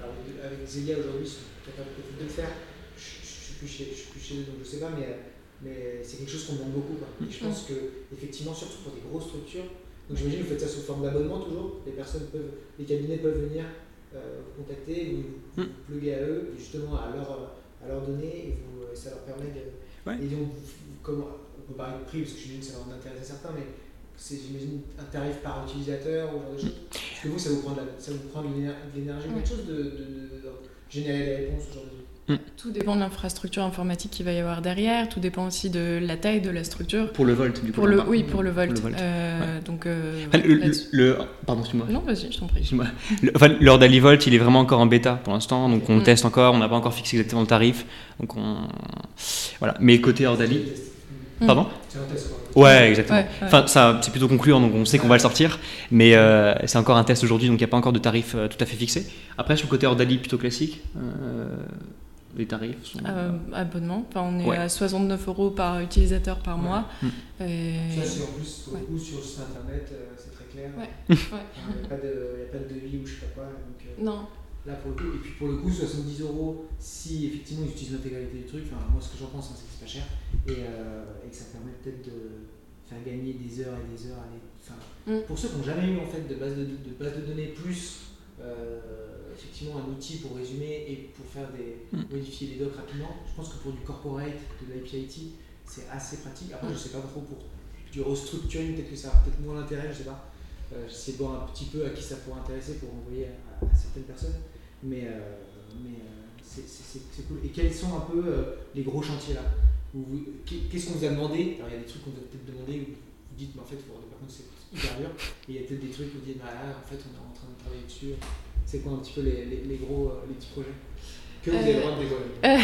alors, avec Zelia aujourd'hui, ils sont capables de le faire. Je ne suis, plus chez, je suis plus chez eux, donc je ne sais pas, mais, mais c'est quelque chose qu'on demande beaucoup. Quoi. Et je pense que, effectivement, surtout pour des grosses structures, donc j'imagine que vous faites ça sous forme d'abonnement toujours. Les personnes peuvent, les cabinets peuvent venir euh, vous contacter, vous, vous hmm. pluguer à eux, justement à leur, à leur donner, et vous, ça leur permet de. Et donc, comment, on peut parler de prix parce que j'imagine que ça va en intéresser certains, mais c'est j'imagine un tarif par utilisateur ou genre de choses. Parce que vous, ça vous prend de, ça vous prend de l'énergie, quelque chose de, de, de, générer des réponses, ce genre de Mm. Tout dépend de l'infrastructure informatique qu'il va y avoir derrière, tout dépend aussi de la taille de la structure. Pour le Volt, du coup. Pour le, oui, pour le Volt. Euh, donc, euh, le, pardon, excuse-moi. Non, vas-y, je t'en prie. Le, enfin, l'Ordali Volt, il est vraiment encore en bêta pour l'instant, donc on le mm. teste encore, on n'a pas encore fixé exactement le tarif. Donc on... Voilà. Mais côté Ordali. Mm. Pardon C'est un test. Ouais, exactement. Enfin, ça, c'est plutôt concluant, donc on sait qu'on va le sortir, mais euh, c'est encore un test aujourd'hui, donc il n'y a pas encore de tarif tout à fait fixé. Après, sur le côté Ordali plutôt classique, les tarifs sont... Euh, abonnement, enfin, on est à 69 euros par utilisateur par mois. Hmm. Et... Ça, c'est en plus, pour le coup, sur internet, euh, c'est très clair. Il n'y a, pas de devis ou je sais pas quoi. Donc, euh, non. Là, pour le coup, et puis pour le coup, 70 euros, si effectivement ils utilisent l'intégralité du truc, enfin, moi ce que j'en pense, hein, c'est que c'est pas cher et, et, que ça permet peut-être de faire gagner des heures et des heures. À enfin, hmm. Pour ceux qui n'ont jamais eu en fait de base de, de, base de données plus effectivement un outil pour résumer et pour faire des hmm. modifier les docs rapidement. Je pense que pour du corporate, de l'IPIT, c'est assez pratique. Après, je sais pas trop pour du restructuring, peut-être que ça a peut-être moins d'intérêt, je sais pas. Euh, J'essaie de voir un petit peu à qui ça pourrait intéresser pour envoyer à, certaines personnes. Mais, euh, mais euh, c'est cool. Et quels sont un peu euh, les gros chantiers là? Qu'est-ce qu'on vous a demandé? Alors il y a des trucs qu'on vous a peut-être demandé où vous dites, mais en fait, pour, par contre, c'est hyper dur. Et il y a peut-être des trucs où vous dites, bah là, en fait, on est en train de travailler dessus. C'est quoi un petit peu les, les, gros, euh, les petits projets que vous avez le droit de dévoiler euh,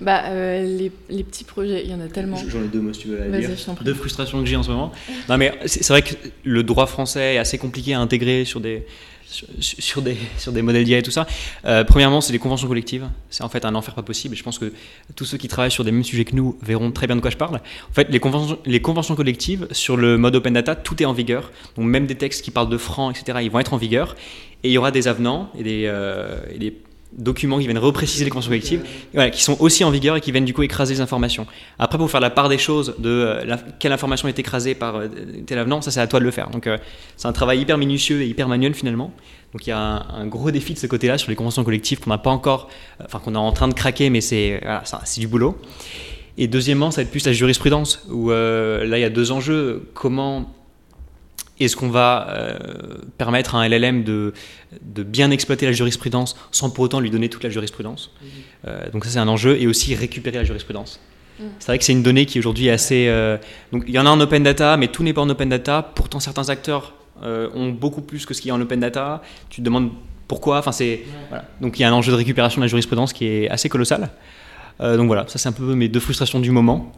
bah, euh, les, les, petits projets, il y en a tellement. J'en ai deux mots si tu veux la dire. Deux frustrations que j'ai en ce moment. non mais c'est vrai que le droit français est assez compliqué à intégrer sur des, sur, des, sur des modèles d'IA et tout ça. Euh, premièrement, c'est les conventions collectives. C'est en fait un enfer pas possible. Et je pense que tous ceux qui travaillent sur des mêmes sujets que nous verront très bien de quoi je parle. En fait, les conventions, les conventions collectives sur le mode open data, tout est en vigueur. Donc même des textes qui parlent de francs, etc., ils vont être en vigueur. Et il y aura des avenants et des, euh, et des documents qui viennent repréciser les conventions collectives, qui sont aussi en vigueur et qui viennent du coup écraser les informations. Après, pour faire la part des choses de euh, quelle information est écrasée par euh, tel avenant, ça c'est à toi de le faire. Donc euh, c'est un travail hyper minutieux et hyper manuel finalement. Donc il y a un, gros défi de ce côté-là sur les conventions collectives qu'on n'a pas encore, enfin qu'on est en train de craquer, mais c'est c'est du boulot. Et deuxièmement, ça va être plus la jurisprudence, où là il y a deux enjeux. Comment est-ce qu'on va euh, permettre à un LLM de, de, bien exploiter la jurisprudence sans pour autant lui donner toute la jurisprudence euh, Donc ça c'est un enjeu et aussi récupérer la jurisprudence. Mhm. C'est vrai que c'est une donnée qui aujourd'hui est assez... Euh, donc il y en a en open data, mais tout n'est pas en open data. Pourtant certains acteurs ont beaucoup plus que ce qu'il y a en open data. Tu te demandes pourquoi. Enfin, c'est, voilà. Donc il y a un enjeu de récupération de la jurisprudence qui est assez colossal. donc voilà, ça c'est un peu mes deux frustrations du moment.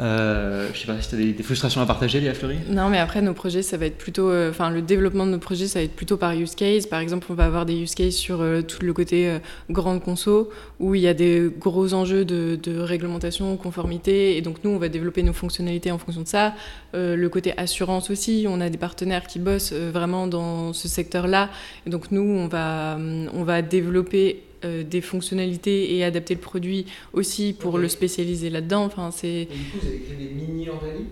Euh, je sais pas si tu as des, frustrations à partager, Léa Fleury Non, mais après, nos projets, ça va être plutôt. Euh, enfin, le développement de nos projets, ça va être plutôt par use case. Par exemple, on va avoir des use cases sur euh, tout le côté euh, grande conso, où il y a des gros enjeux de, de, réglementation, conformité. Et donc, nous, on va développer nos fonctionnalités en fonction de ça. le côté assurance aussi, on a des partenaires qui bossent vraiment dans ce secteur-là. Et donc, nous, on va, on va développer euh, des fonctionnalités et adapter le produit aussi pour le spécialiser là-dedans. Enfin, c'est du coup, vous avez créé des mini Ordalie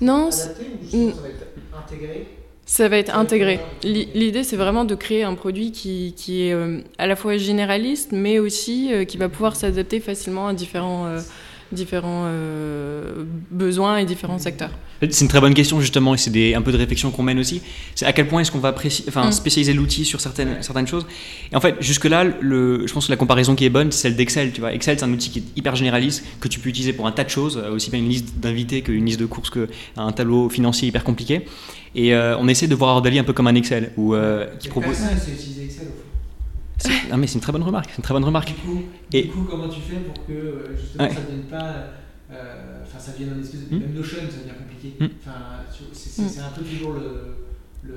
non, ou ça va être intégré ça va être intégré. L'idée, c'est vraiment de créer un produit qui, qui est euh, à la fois généraliste, mais aussi euh, qui va pouvoir s'adapter facilement à différents, différents euh, besoins et différents secteurs. C'est une très bonne question justement et c'est des- un peu de réflexion qu'on mène aussi. C'est à quel point est-ce qu'on va enfin, Mm. spécialiser l'outil sur certaines, certaines choses. Et en fait, jusque-là, le, je pense que la comparaison qui est bonne, c'est celle d'Excel. Tu vois, Excel, c'est un outil qui est hyper généraliste que tu peux utiliser pour un tas de choses, euh, aussi bien une liste d'invités qu'une liste de courses qu'un tableau financier hyper compliqué. Et euh, on essaie de voir Ordali un peu comme un Excel où, euh, qui propose. Personne Non mais c'est une très bonne remarque. Une très bonne remarque. Du coup, Et- du coup, comment tu fais pour que euh, justement Ouais. ça ne vienne pas. euh, Enfin, ça vienne un espèce de. Mm. Même Notion, ça devient compliqué. Mm. Enfin, tu- c'est un peu toujours le, le,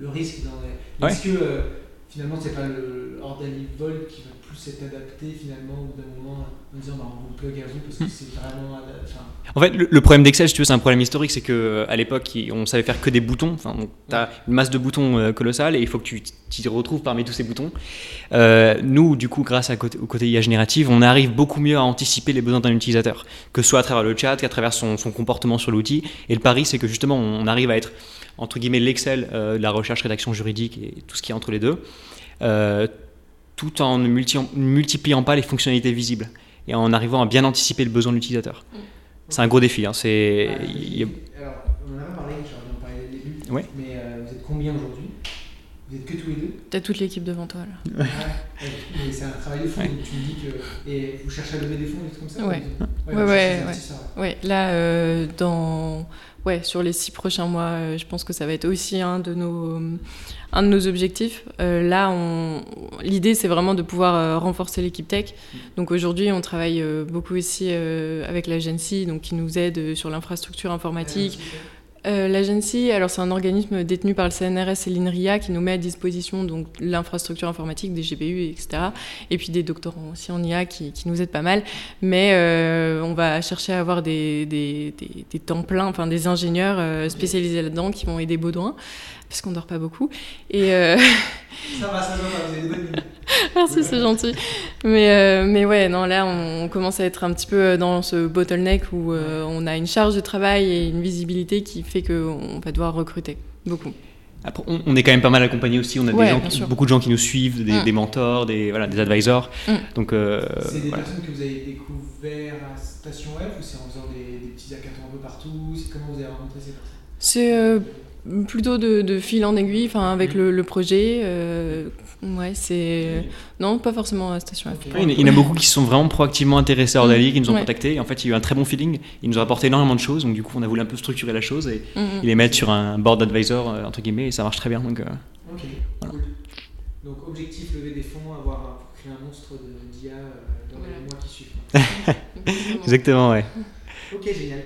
le risque dans les. Ouais. Est-ce que euh, finalement, c'est pas le Ordalie Volt qui va plus adapté finalement au bout d'un moment en disant bah, on vous plug à vous parce que c'est vraiment. En fait, le, le problème d'Excel, si tu veux, c'est un problème historique, c'est que euh, à l'époque, on savait faire que des boutons. Enfin, tu as une masse de boutons euh, colossale et il faut que tu t'y retrouves parmi tous ces boutons. Euh, nous, du coup, grâce à côté, au côté IA générative, on arrive beaucoup mieux à anticiper les besoins d'un utilisateur, que ce soit à travers le chat, qu'à travers son, son comportement sur l'outil. Et le pari, c'est que justement, on arrive à être entre guillemets l'Excel euh, de la recherche, rédaction juridique et tout ce qui est entre les deux, euh, tout en ne multi- multipliant pas les fonctionnalités visibles et en arrivant à bien anticiper le besoin de l'utilisateur. C'est un gros défi. hein, c'est ouais, il y a- Alors, on en a pas parlé, parler dès le début. Ouais. Mais euh, vous êtes combien aujourd'hui? Vous êtes que tous les deux T'as toute l'équipe devant toi là. Ouais, ouais, mais c'est un travail de fond. Ouais. Tu me dis que. Et vous cherchez à lever des fonds, des trucs comme ça Ouais. ou- Ouais, ouais, ouais. là, euh, dans, ouais, sur les six prochains mois, euh, je pense que ça va être aussi un de nos, un de nos objectifs. Euh, là, on, l'idée, c'est vraiment de pouvoir euh, renforcer l'équipe tech. Donc aujourd'hui, on travaille euh, beaucoup aussi euh, avec l'agency, donc qui nous aide sur l'infrastructure informatique. Euh, L'agency, alors c'est un organisme détenu par le CNRS et l'INRIA qui nous met à disposition donc l'infrastructure informatique, des GPU, etc. Et puis des doctorants aussi en IA qui, nous aident pas mal. Mais euh, on va chercher à avoir des, des, temps pleins, des ingénieurs euh, spécialisés là-dedans qui vont aider Baudouin, parce qu'on dort pas beaucoup. Et euh, Ça va, ça va, vous avez des bonnes minutes. Merci, c'est gentil. Mais, euh, mais ouais, non, là, on commence à être un petit peu dans ce bottleneck où euh, on a une charge de travail et une visibilité qui fait qu'on va devoir recruter beaucoup. Après, on, on est quand même pas mal accompagné aussi. On a Ouais, des gens, qui- beaucoup de gens qui nous suivent, des, Mm. des mentors, des, voilà, des advisors. Mm. Donc, euh, C'est des voilà. personnes que vous avez découvert à Station Web ou c'est en faisant des, des petits hackathons un peu partout? Comment vous avez rencontré ces personnes? C'est euh, plutôt de, de fil en aiguille, enfin, avec le, le projet. euh, ouais, c'est. Non, pas forcément à Station F. Il y en a- il y en a beaucoup qui se sont vraiment proactivement intéressés à Ordali, qui nous ont Ouais. contactés. Et en fait, il y a eu un très bon feeling. Il nous a apporté énormément de choses. Donc, du coup, on a voulu un peu structurer la chose et, Mm, mm. et les mettre sur un board advisor, euh, entre guillemets, et ça marche très bien. Donc, euh, Voilà. cool. Donc, objectif lever des fonds, avoir un- pour créer un monstre d'IA dans les mois qui suivent. exactement, ouais. Ok, génial.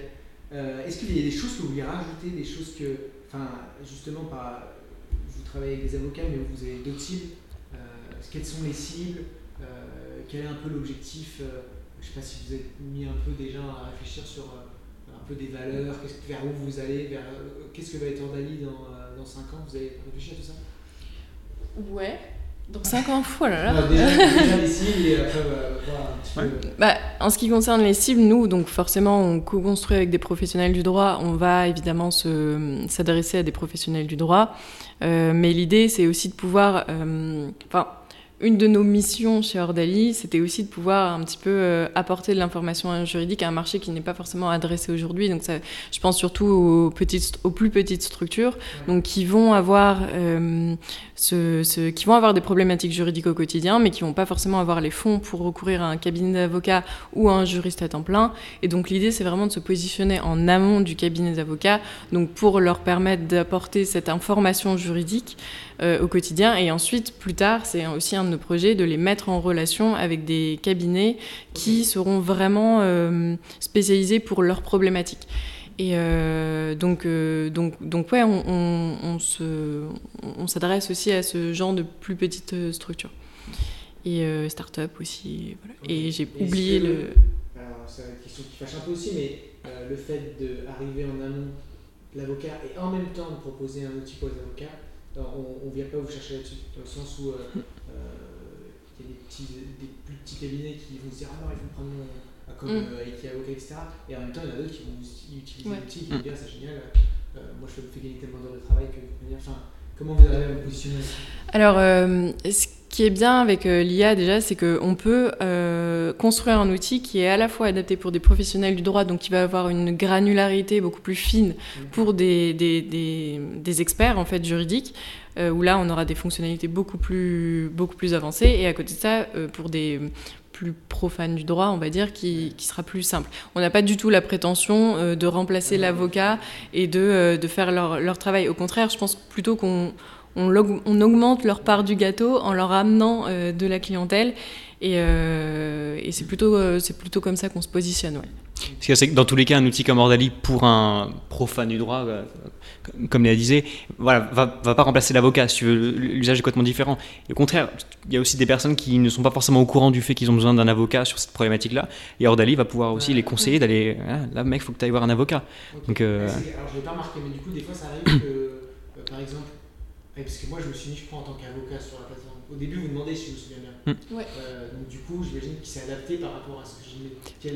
Euh, Est-ce qu'il y a des choses que vous vouliez rajouter, des choses que, enfin, justement, vous travaillez avec des avocats, mais vous avez d'autres cibles. Euh, quelles sont les cibles Euh, Quel est un peu l'objectif Je ne sais pas si vous êtes mis un peu déjà à réfléchir sur un peu des valeurs, vers où vous allez, vers qu'est-ce que va être Ordali dans, dans 5 ans Vous avez réfléchi à tout ça? Ouais. Dans 5 ans, fou, oh là là. Non, déjà, déjà les cibles et après voir un petit Ouais. peu. Bah, en ce qui concerne les cibles, nous, donc forcément, on co-construit avec des professionnels du droit. On va évidemment se- s'adresser à des professionnels du droit. Euh, mais l'idée, c'est aussi de pouvoir. euh, Enfin, une de nos missions chez Ordali, c'était aussi de pouvoir un petit peu euh, apporter de l'information juridique à un marché qui n'est pas forcément adressé aujourd'hui. Donc, ça, je pense surtout aux, petites, aux plus petites structures, donc qui vont avoir euh, ce, ce- qui vont avoir des problématiques juridiques au quotidien, mais qui vont pas forcément avoir les fonds pour recourir à un cabinet d'avocats ou à un juriste à temps plein. Et donc l'idée, c'est vraiment de se positionner en amont du cabinet d'avocats, donc pour leur permettre d'apporter cette information juridique euh, au quotidien. Et ensuite, plus tard, c'est aussi un de nos projets de les mettre en relation avec des cabinets qui seront vraiment euh, spécialisés pour leurs problématiques. Et euh, donc, euh, donc, donc, ouais, on, on, on se, on s'adresse aussi à ce genre de plus petites euh, structures. Et euh, start-up aussi. Voilà. Et j'ai Est-ce oublié que- le. Alors, c'est une question qui fâche un peu aussi, mais euh, le fait d'arriver en amont l'avocat et en même temps de proposer un outil pour les avocats, on ne vient pas vous chercher là-dessus, dans le sens où euh, euh, qu'il y a des, petits, des plus petits cabinets qui vont se dire ah non, il faut me prendre mon, comme Mm. euh, Ikea, etc. Et en même temps, il y en a d'autres qui vont utiliser Ouais. l'outil, qui vont dire c'est génial, euh, moi je fais gagner tellement d'heures de travail que. Enfin, comment vous à vous positionner Alors, euh, ce qui est bien avec euh, l'IA déjà, c'est qu'on peut euh, construire un outil qui est à la fois adapté pour des professionnels du droit, donc qui va avoir une granularité beaucoup plus fine pour des, des, des- des experts en fait juridiques, euh, où là on aura des fonctionnalités beaucoup plus, beaucoup plus avancées, et à côté de ça, euh, pour des plus profanes du droit, on va dire, qui, qui sera plus simple. On n'a pas du tout la prétention euh, de remplacer l'avocat et de, euh, de faire leur, leur travail. Au contraire, je pense plutôt qu'on on, augmente leur part du gâteau en leur amenant euh, de la clientèle. Et, et c'est plutôt, plutôt comme ça qu'on se positionne. Ouais. Ce qu'il y a, c'est que dans tous les cas, un outil comme Ordali, pour un profane du droit, euh, comme Léa disait, voilà, va, va pas remplacer l'avocat. Si tu veux, l'usage est complètement différent. Et au contraire, il y a aussi des personnes qui ne sont pas forcément au courant du fait qu'ils ont besoin d'un avocat sur cette problématique-là. Et Ordali va pouvoir aussi Ouais. les conseiller d'aller, ah, là, mec, faut que tu ailles voir un avocat. Ok. Donc, euh, Alors je l'ai pas remarqué, mais du coup, des fois ça arrive que, euh, par exemple, ouais, parce que moi je me suis mis, je crois, en tant qu'avocat sur la plateforme. Au début, vous demandez si je me souviens bien. Ouais. Euh, donc du coup, j'imagine qu'il s'est adapté par rapport à ce que j'ai mis. Quel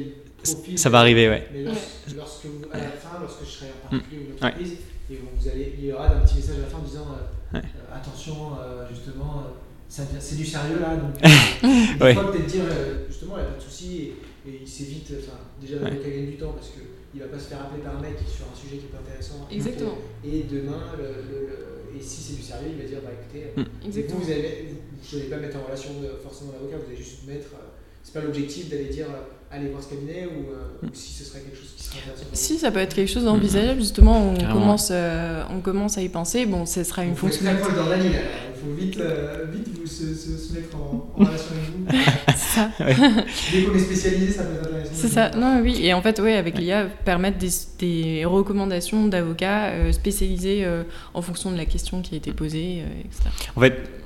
profil. ça va arriver, ouais. Mais lorsque, lorsque vous, à la fin, lorsque je serai en Hmm. particulier ou une entreprise, et vous allez, il y aura un petit message à la fin en disant euh, Ouais. euh, attention, euh, justement, euh, ça devient- c'est du sérieux là. Donc, euh, il Ouais. faut peut-être dire, euh, justement, il n'y a pas de souci, et, et il s'évite, enfin, déjà Ouais. l'avocat gagne du temps parce qu'il ne va pas se faire appeler par un mec sur un sujet qui est pas intéressant. Exactement. Et demain, le, le- le- et si c'est du sérieux, il va dire bah écoutez, Hmm. vous, vous allez, vous, vous n'allez pas mettre en relation forcément l'avocat, vous allez juste mettre. euh, c'est pas l'objectif d'aller dire allez voir ce cabinet ou, euh, ou si ce serait quelque chose qui serait intéressant. Si, ça peut être quelque chose d'envisageable, justement, on Carrément. commence, euh, on commence à y penser. Bon, ce sera vous. une très proche là. Il faut vite, euh, vite vous, se, se, se mettre en, en relation avec vous. C'est ça. Dès qu'on est spécialisé, ça peut être intéressant. C'est ça, non, oui. Et en fait, oui, avec l'IA, permettre des, des recommandations d'avocats spécialisés en fonction de la question qui a été posée, etc. En fait,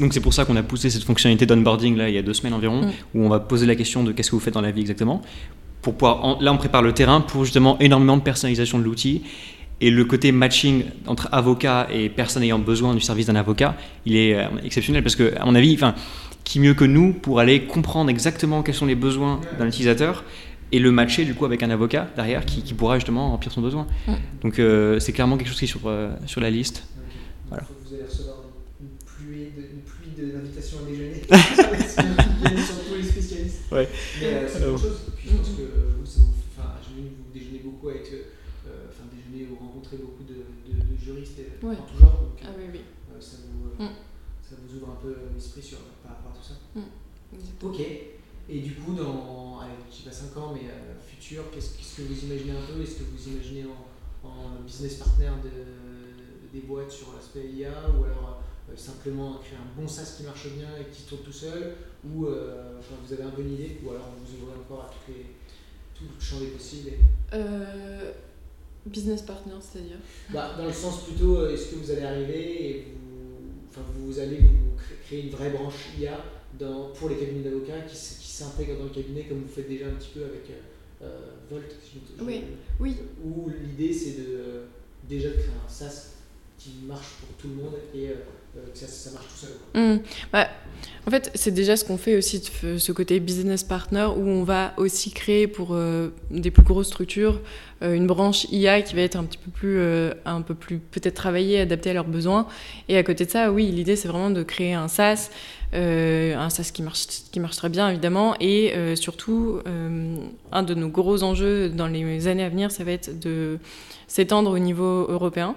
donc c'est pour ça qu'on a poussé cette fonctionnalité d'onboarding là il y a deux semaines environ, Mm. où on va poser la question de qu'est-ce que vous faites dans la vie exactement. Pour pouvoir, en- là, on prépare le terrain pour justement énormément de personnalisation de l'outil. Et le côté matching entre avocat et personne ayant besoin du service d'un avocat, il est euh, exceptionnel parce que, à mon avis, enfin, qui mieux que nous pour aller comprendre exactement quels sont les besoins d'un utilisateur et le matcher du coup avec un avocat derrière qui, qui pourra justement remplir son besoin. Mm. Donc euh, c'est clairement quelque chose qui est sur, euh, sur la liste. Voilà. Faut que Vous allez recevoir une pluie de- d'invitations à déjeuner. sur tous les spécialistes. Ouais. Mais euh, c'est autre chose. Puis je pense que euh, vous, ça vous, enfin, vous déjeunez beaucoup avec, euh, enfin, déjeunez ou rencontrez beaucoup de, de, de juristes et- Ouais. en tout genre. Donc, Ah oui, oui. euh, ça, vous, euh, Mm. ça vous ouvre un peu l'esprit sur par rapport à tout ça. Ok. Et du coup, dans, allez, je sais pas 5 ans, mais euh, futur, qu'est-ce qu'est-ce que vous imaginez un peu? Est-ce que vous imaginez en, en business partner de, des boîtes sur l'aspect IA ou alors euh, simplement créer un bon SaaS qui marche bien et qui tourne tout seul Ou euh, enfin, vous avez un une idée Ou alors vous ouvrez encore à toutes les, tout le champ des possibles et- Euh, business partner, c'est-à-dire bah, Dans le sens plutôt, euh, est-ce que vous allez arriver et vous, enfin, vous allez vous cré- créer une vraie branche IA dans, pour les cabinets d'avocats qui, qui s'intègrent dans le cabinet comme vous faites déjà un petit peu avec euh, euh, Volt si je Oui, oui. Où l'idée c'est de euh, déjà de créer un SaaS qui marche pour tout le monde et euh, euh, que ça, marche tout seul. Hmm. Bah, en fait, c'est déjà ce qu'on fait aussi, ce côté business partner, où on va aussi créer pour euh, des plus grosses structures euh, une branche IA qui va être un petit peu plus, euh, un peu plus peut-être travaillée, adaptée à leurs besoins. Et à côté de ça, oui, l'idée c'est vraiment de créer un SaaS, euh, un SaaS qui marche, qui marche très bien évidemment, et euh, surtout euh, un de nos gros enjeux dans les années à venir, ça va être de s'étendre au niveau européen.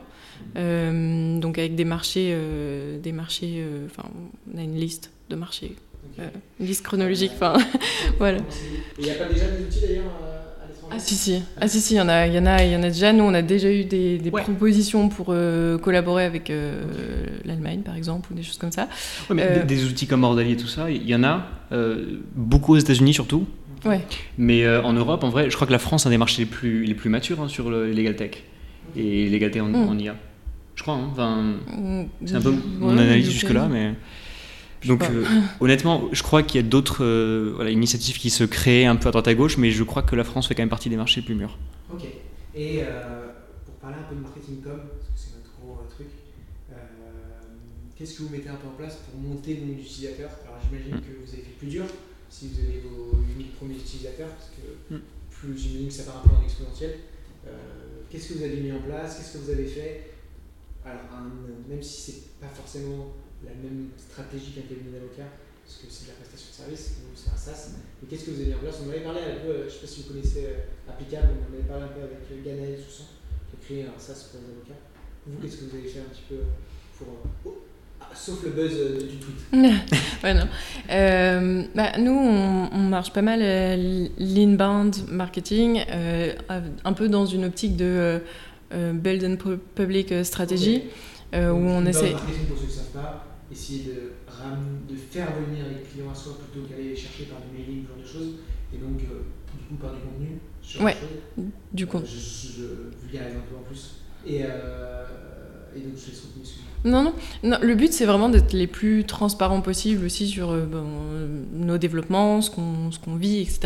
Euh, donc avec des marchés, euh, des marchés, euh, enfin, on a une liste de marchés, euh, une liste chronologique. Enfin, voilà. Il n'y a pas déjà des outils d'ailleurs ah si si, ah si si, il y en a, il y en a, il y en a déjà. Nous, on a déjà eu des, des Ouais. propositions pour euh, collaborer avec euh, l'Allemagne, par exemple, ou des choses comme ça. Ouais, mais Euh, des, des outils comme Ordali et tout ça, il y en a euh, beaucoup aux États-Unis surtout. Ouais. Mais euh, en Europe, en vrai, je crois que la France a un des marchés les plus, les plus matures hein, sur le legal tech et tech en, Mm. en IA. Je crois. hein, enfin, Mm, c'est un peu mon analyse jusque-là, mais. Donc, euh, honnêtement, je crois qu'il y a d'autres euh, voilà, initiatives qui se créent un peu à droite à gauche, mais je crois que la France fait quand même partie des marchés les plus mûrs. Ok. Et euh, pour parler un peu de marketing com, parce que c'est notre gros euh, truc, euh, qu'est-ce que vous mettez un peu en place pour monter le nombre d'utilisateurs? Alors j'imagine Mm. que vous avez fait plus dur si vous avez vos 1000 premiers utilisateurs, parce que Mm. plus j'imagine que ça part un peu en exponentiel. Euh, qu'est-ce que vous avez mis en place? Qu'est-ce que vous avez fait? Même si c'est pas forcément la même stratégie qu'un cabinet d'avocat, parce que c'est de la prestation de service, donc c'est un SaaS, mais qu'est-ce que vous avez en place On en avait parlé un peu, euh, je sais pas si vous connaissez euh, Applicable, on en avait parlé un peu avec euh, Ganaël Soussan, qui a créé un SaaS pour les avocats. Vous, qu'est-ce que vous avez fait un petit peu pour. oh, ah, sauf le buzz du tweet. ouais, non. Bah, nous, on, marche pas mal l'inbound marketing, un peu dans une optique de build and pu- public euh, strategy, euh, où on essaie. pour ceux qui savent pas, essayer de, ram- de faire venir les clients à soi plutôt qu'aller les chercher par du mailing, ce genre de choses, et donc euh, du coup par du contenu. de Ouais. Du coup. Euh, Je, vulgarise un peu en plus. Et, euh, et donc je laisse continuer. excuse-moi. Non, non, non, le but c'est vraiment d'être les plus transparents possible aussi sur euh, bon, euh, nos développements, ce qu'on ce qu'on vit, etc.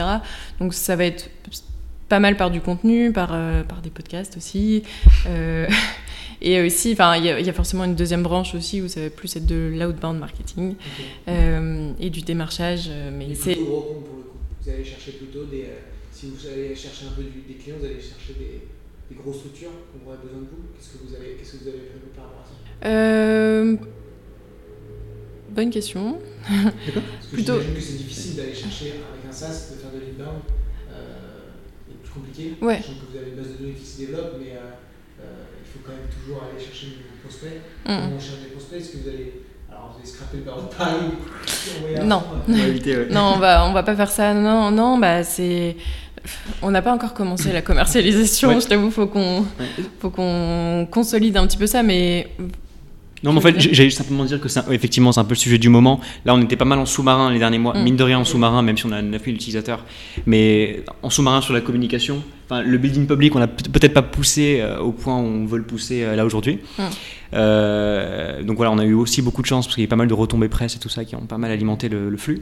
Donc ça va être pas mal par du contenu, par, euh, par des podcasts aussi. euh, et aussi, il y, a- il y a forcément une deuxième branche aussi où ça va plus être de l'outbound marketing euh, et du démarchage. Mais c'est pour le coup. Vous allez chercher plutôt des. si vous allez chercher un peu du- des clients, vous allez chercher des, des grosses structures qui auraient besoin de vous. Qu'est-ce que vous avez, qu'est-ce que vous avez prévu par rapport à ça? Bonne question. Parce que Plutôt- que c'est difficile d'aller chercher avec un SaaS, de faire de l'inbound. Compliqué. Ouais. Je sens que vous avez une base de données qui se développe, mais euh, euh, il faut quand même toujours aller chercher des prospects. Mm. Comment on cherche des prospects? Est-ce que vous allez. Alors vous allez scraper le barreau de Paris? Non. fond, On va éviter, ouais. Non, on va, on va pas faire ça. Non, non, bah c'est. On n'a pas encore commencé la commercialisation. Ouais. Je t'avoue, faut qu'on, faut qu'on consolide un petit peu ça, mais Non, mais en fait, j'allais simplement dire que c'est un- effectivement, c'est un peu le sujet du moment. Là, on était pas mal en sous-marin les derniers mois, Mm. mine de rien en sous-marin, même si on a 9000 utilisateurs. Mais en sous-marin sur la communication, enfin, le building public, on peut- peut-être pas poussé euh, au point où on veut le pousser euh, là aujourd'hui. Mm. Euh, donc voilà, on a eu aussi beaucoup de chance parce qu'il y a pas mal de retombées presse et tout ça qui ont pas mal alimenté le, le flux.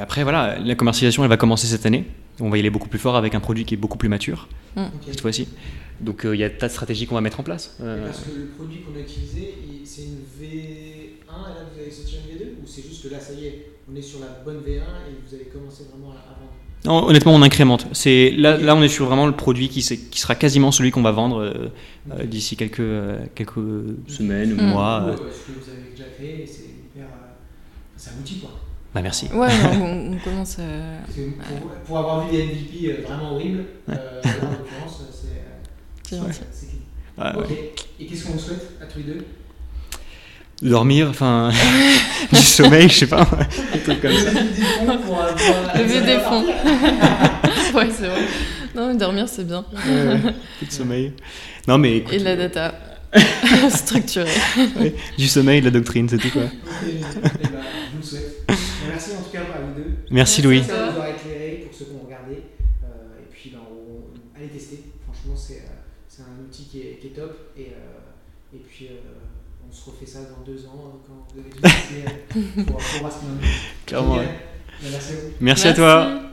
Après, voilà, la commercialisation, elle va commencer cette année. On va y aller beaucoup plus fort avec un produit qui est beaucoup plus mature ok. cette fois-ci. Donc euh, il y a tas de stratégies qu'on va mettre en place. Euh, Parce que le produit qu'on a utilisé, il- c'est une V1 et là vous avez sorti une V2 Ou c'est juste que là ça y est, on est sur la bonne V1 et vous avez commencé vraiment à vendre? Non, honnêtement, on incrémente. C'est là, là, on est sur vraiment le produit qui, qui sera quasiment celui qu'on va vendre euh, euh, d'ici quelques, euh, quelques semaines ou Mm. mois. Ouais, euh. ouais, ce que vous avez déjà créé, c'est hyper. euh, c'est un outil quoi. Bah merci. ouais, non, on, on commence. que pour, pour avoir vu des MVP euh, vraiment horribles, euh, en l'occurrence, c'est. euh, C'est gentil. et qu'est-ce qu'on vous souhaite à tous les deux? Dormir, enfin, du sommeil, je sais pas, des trucs comme ça. Lever des fonds ouais, c'est vrai. Non, mais dormir, c'est bien. Euh, peu de sommeil. Non, mais écoute, Et de la data structurée. ouais, du sommeil, de la doctrine, c'est tout quoi. Ok, eh ben, je vous le souhaite. Merci en tout cas à vous deux. Merci Merci Louis. à Ça vous aura éclairé pour ceux qui ont regardé. Euh, et puis, ben, on, allez tester. Franchement, c'est euh, un outil qui est, qui est top. Et, euh, et puis, euh, on se refait ça dans deux ans euh, quand vous avez tout testé euh, pour, pour voir ce en est. Clairement, ouais. Ben, Merci à vous. Merci à toi. Merci.